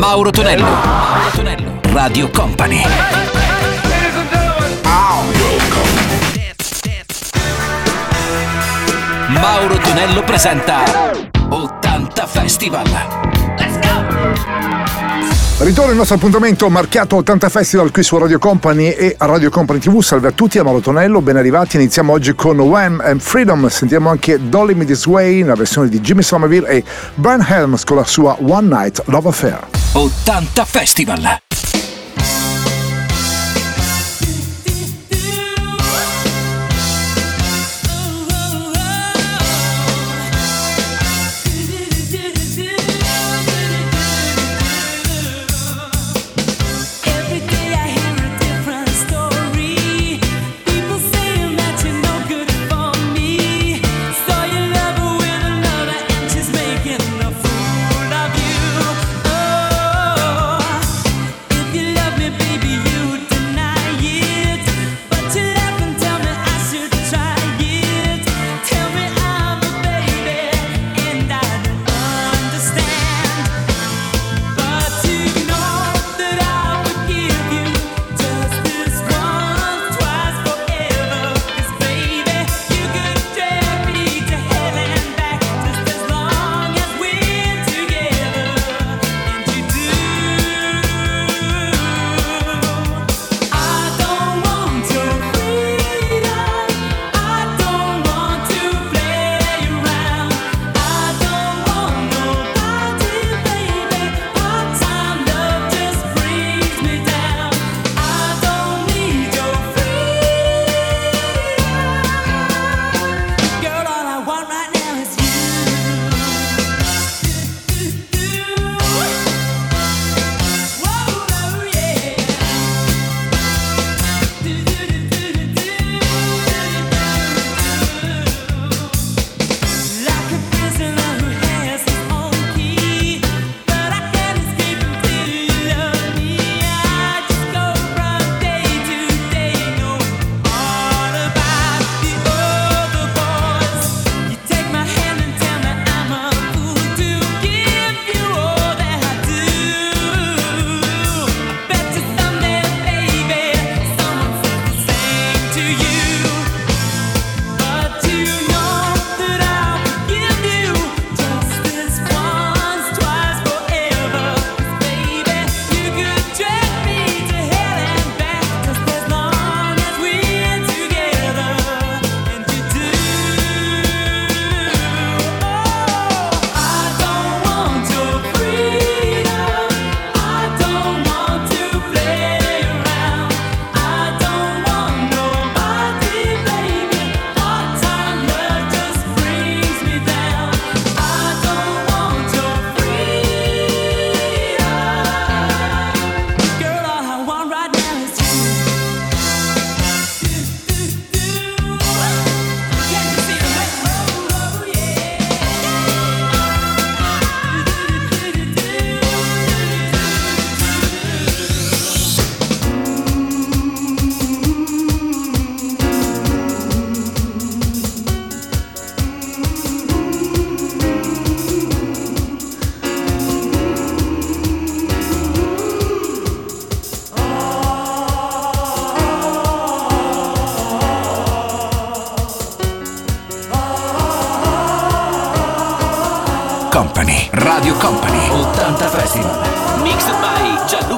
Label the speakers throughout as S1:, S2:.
S1: Mauro Tonello. Mauro Tonello. Radio Company. Mauro Tonello presenta 80 Festival. Let's go!
S2: Ritorno il nostro appuntamento marchiato 80 Festival qui su Radio Company e Radio Company TV. Salve a tutti, a Mauro Tonello, ben arrivati. Iniziamo oggi con Wham and Freedom. Sentiamo anche Dolly Me This Way, una versione di Jimmy Somerville e Brian Helms con la sua One Night Love Affair.
S1: 80 Festival.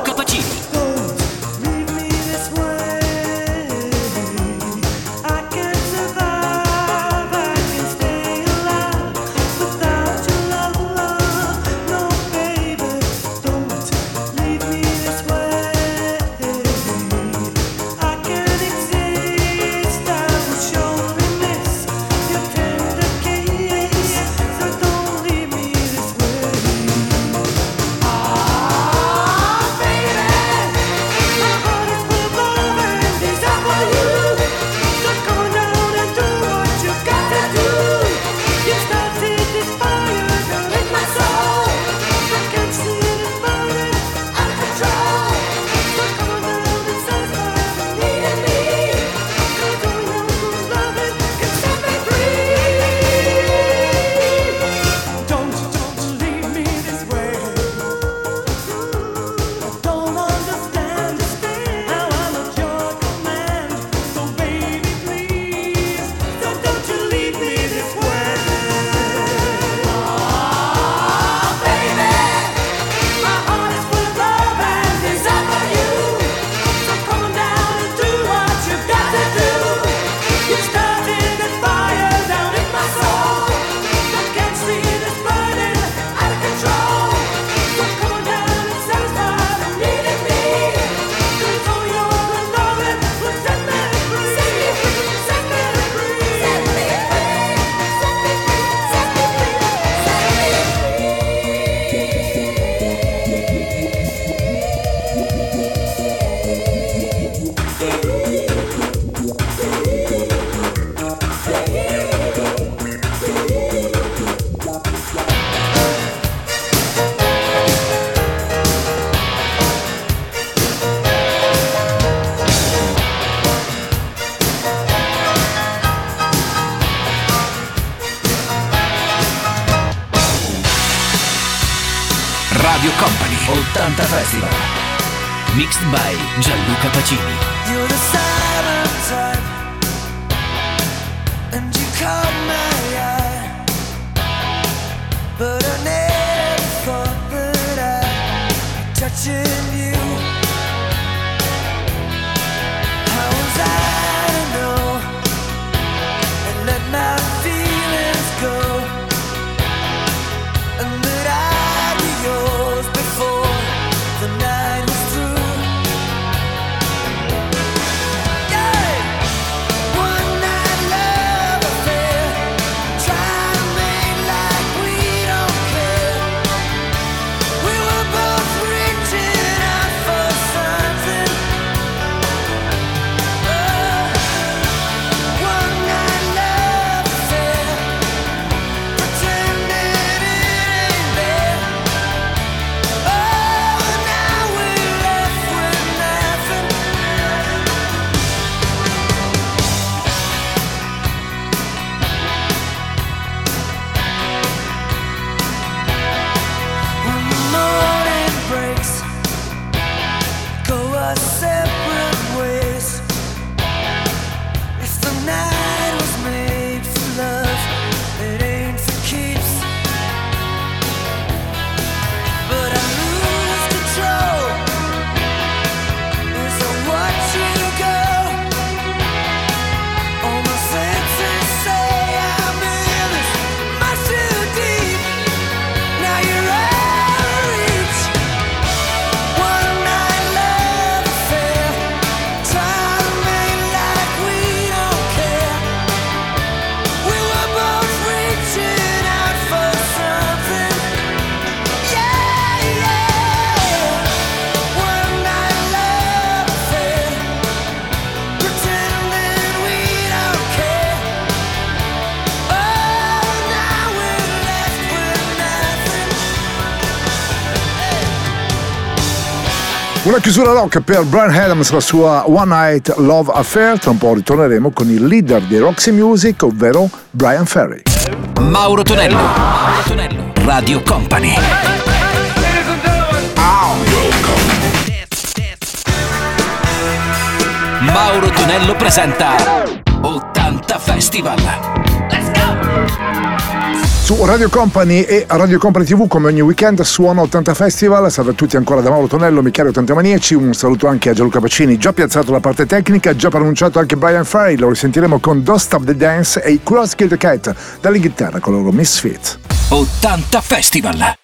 S3: Baby
S2: Una chiusura rock per Brian Adams la sua One Night Love Affair. Tra un po' ritorneremo con il leader di Roxy Music, ovvero Brian Ferry.
S3: Mauro Tonello. Mauro Tonello. Radio Company. Mauro Tonello presenta 80 Festival.
S2: Su Radio Company e Radio Company TV come ogni weekend suona 80 Festival. Salve a tutti ancora da Mauro Tonello, Michele 80 Maniaci. Un saluto anche a Gianluca Pacini, già piazzato la parte tecnica, già pronunciato anche Brian Ferry. Lo risentiremo con Don't Stop the Dance e i Cross Kill the Cat dall'Inghilterra con loro Misfit.
S3: 80 Festival.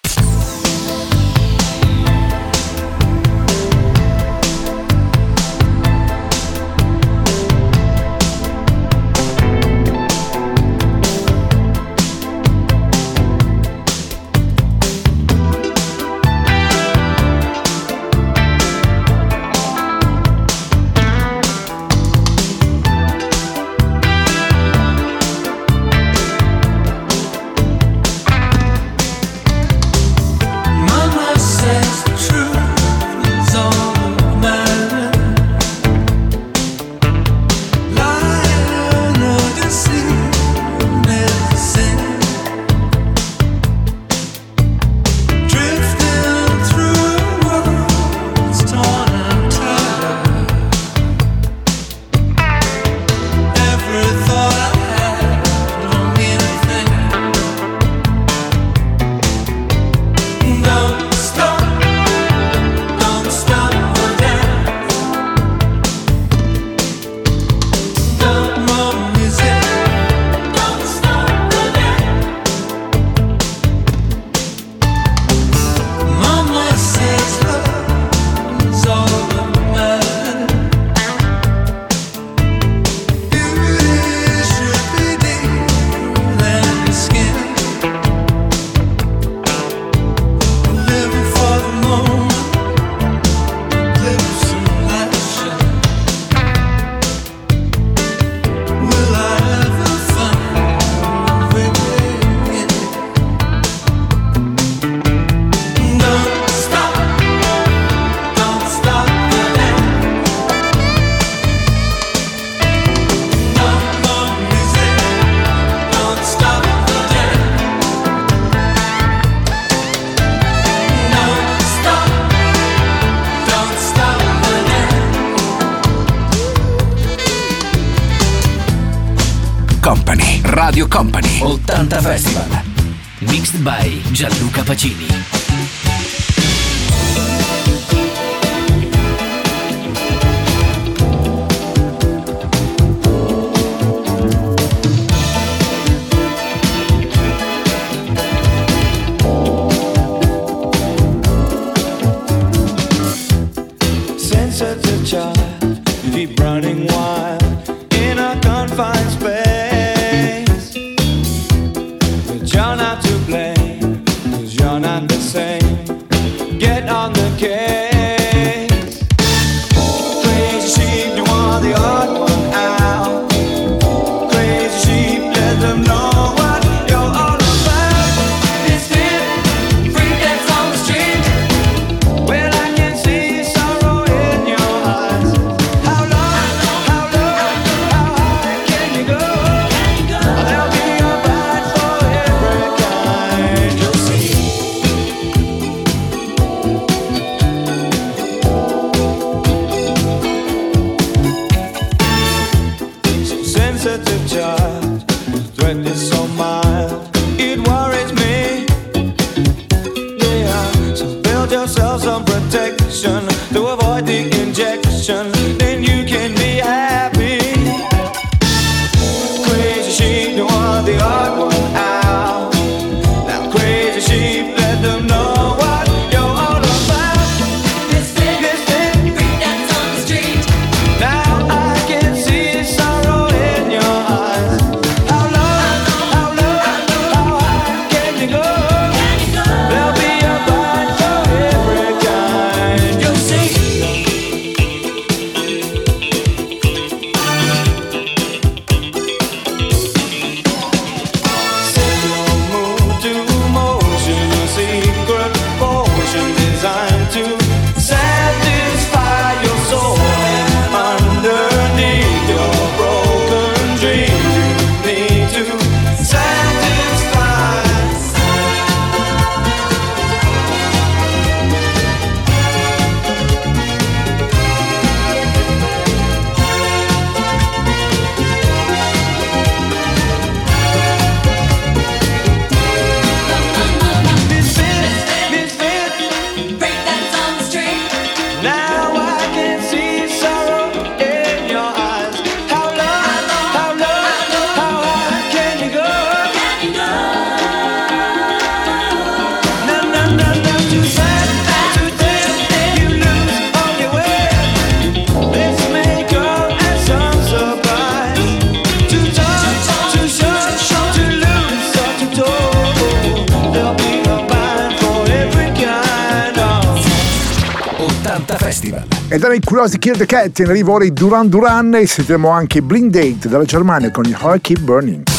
S4: E da noi Curiosity Kill the Cat in arrivo ora i Duran Duran e sentiamo anche Blind Date dalla Germania con i Heart Keep Burning.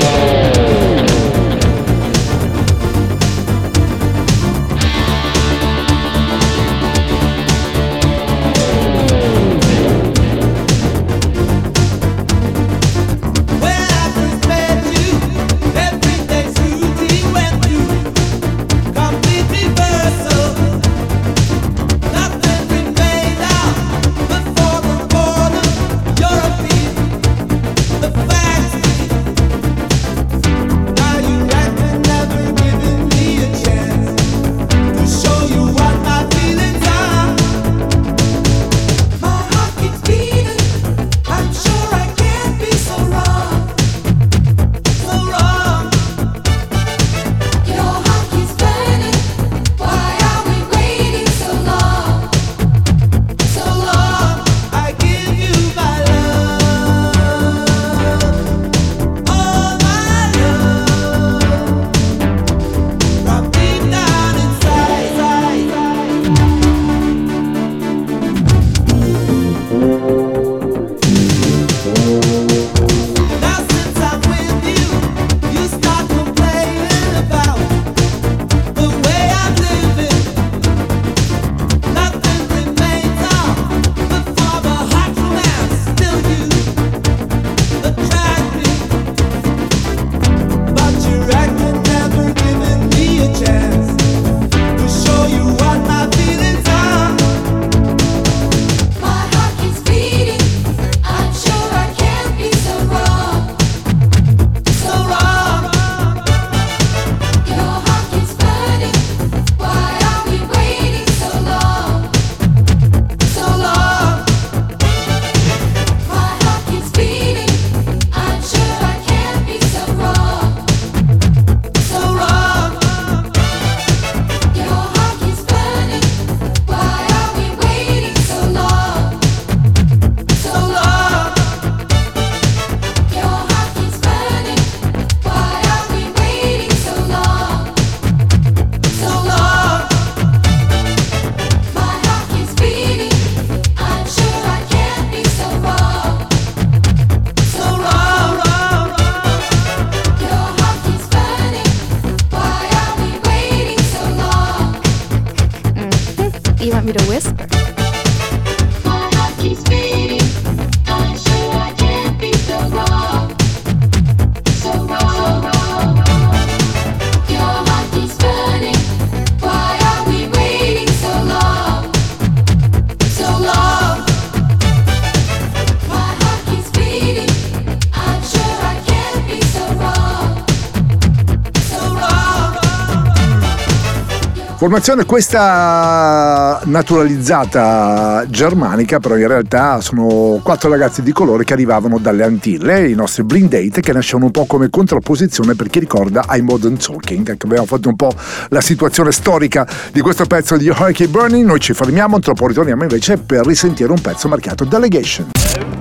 S2: Formazione questa naturalizzata germanica, però in realtà sono quattro ragazzi di colore che arrivavano dalle Antille, i nostri blind date, che nascevano un po' come contrapposizione per chi ricorda ai Modern Talking. Ecco, abbiamo fatto un po' la situazione storica di questo pezzo di Hurricane Burning. Noi ci fermiamo, tra ritorniamo invece per risentire un pezzo marchiato Delegation.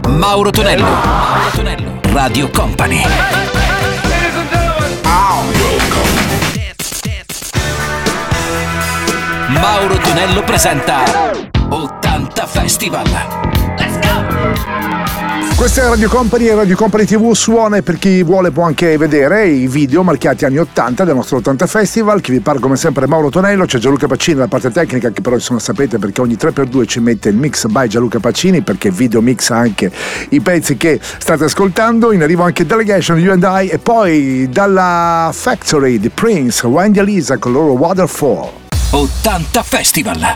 S4: Mauro Tonello. Mauro Tonello. Radio Company. Mauro Tonello presenta 80 Festival. Let's go!
S2: Questa è Radio Company e Radio Company TV suona e per chi vuole può anche vedere i video marchiati anni 80 del nostro 80 Festival. Chi vi parla come sempre è Mauro Tonello, c'è Gianluca Pacini la parte tecnica che però insomma sapete perché ogni 3x2 ci mette il mix by Gianluca Pacini perché video mixa anche i pezzi che state ascoltando. In arrivo anche Delegation, You and I e poi dalla Factory di Prince, Wendy e Lisa con loro Waterfall.
S4: 80 Festival.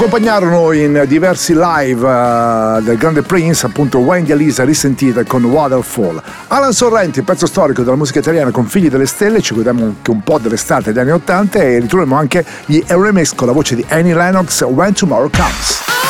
S2: accompagnarono in diversi live uh, del grande Prince, appunto Wendy Alisa risentita con Waterfall. Alan Sorrenti, pezzo storico della musica italiana con Figli delle Stelle, ci guardiamo anche un po' dell'estate degli anni Ottanta e ritroviamo anche gli remix con la voce di Annie Lennox, When Tomorrow Comes.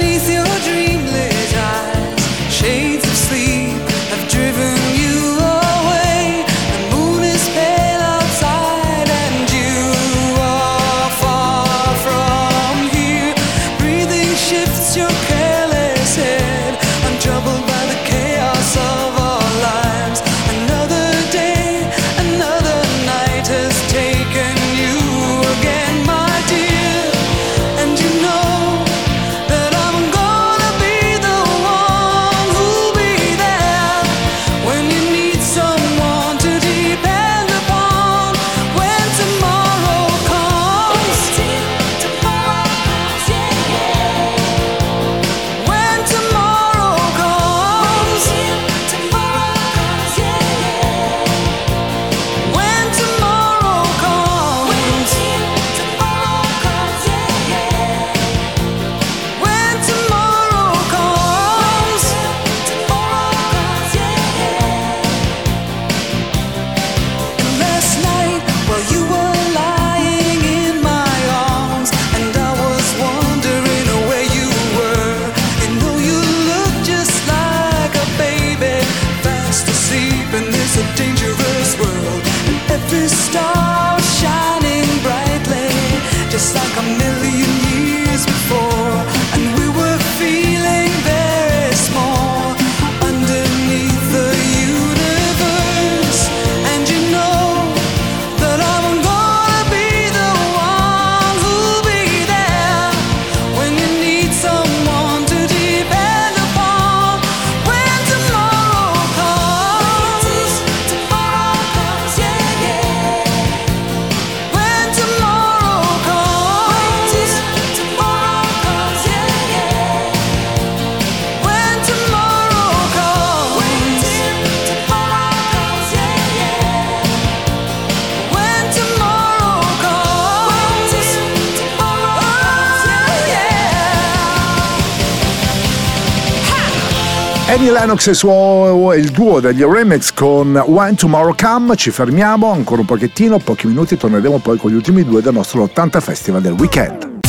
S2: Annie Lennox e suo, il duo degli remix con When Tomorrow Come, ci fermiamo ancora un pochettino, pochi minuti, e torneremo poi con gli ultimi due del nostro 80 Festival del weekend.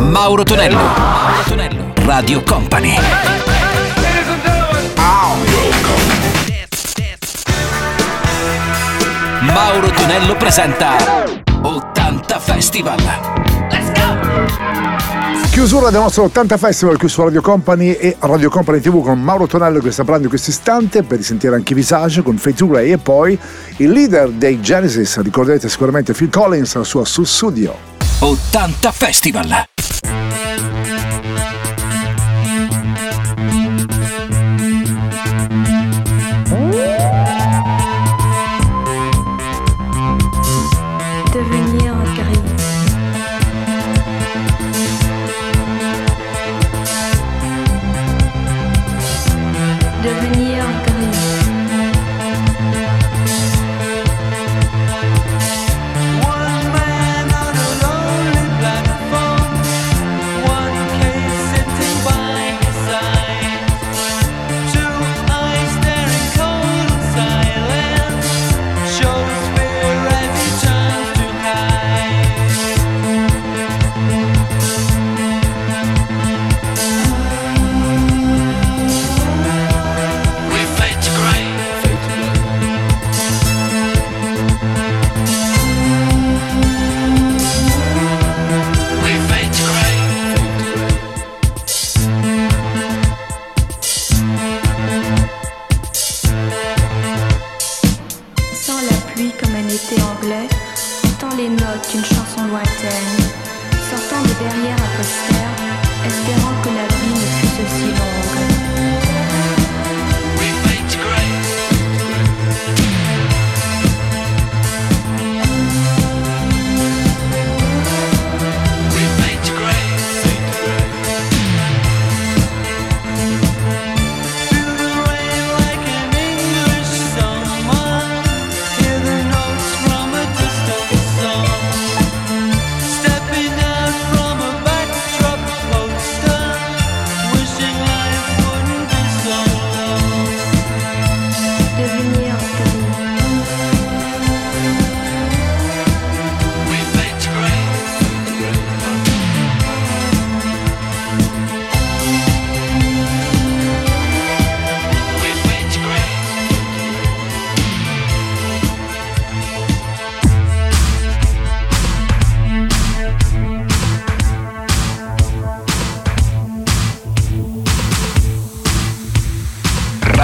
S1: Mauro Tonello, Mauro Tonello, Radio Company. Mauro Tonello presenta 80 Festival.
S2: Chiusura del nostro 80 Festival qui su Radio Company e Radio Company TV con Mauro Tonello che sta parlando in questo istante per risentire anche Visage con Fate to Grey e poi il leader dei Genesis, ricorderete sicuramente Phil Collins al suo studio.
S1: 80 Festival!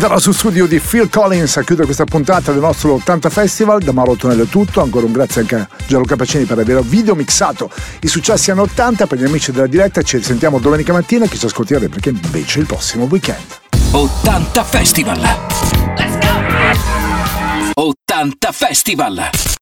S2: Dalla su studio di Phil Collins a chiudere questa puntata del nostro 80 Festival. Da Mauro Tonello è tutto. Ancora un grazie anche a Gianluca Pacini per aver video mixato i successi anni 80 per gli amici della diretta. Ci risentiamo domenica mattina. Chi ci ascolterà perché invece il prossimo weekend.
S5: 80 Festival. Let's go! 80 Festival.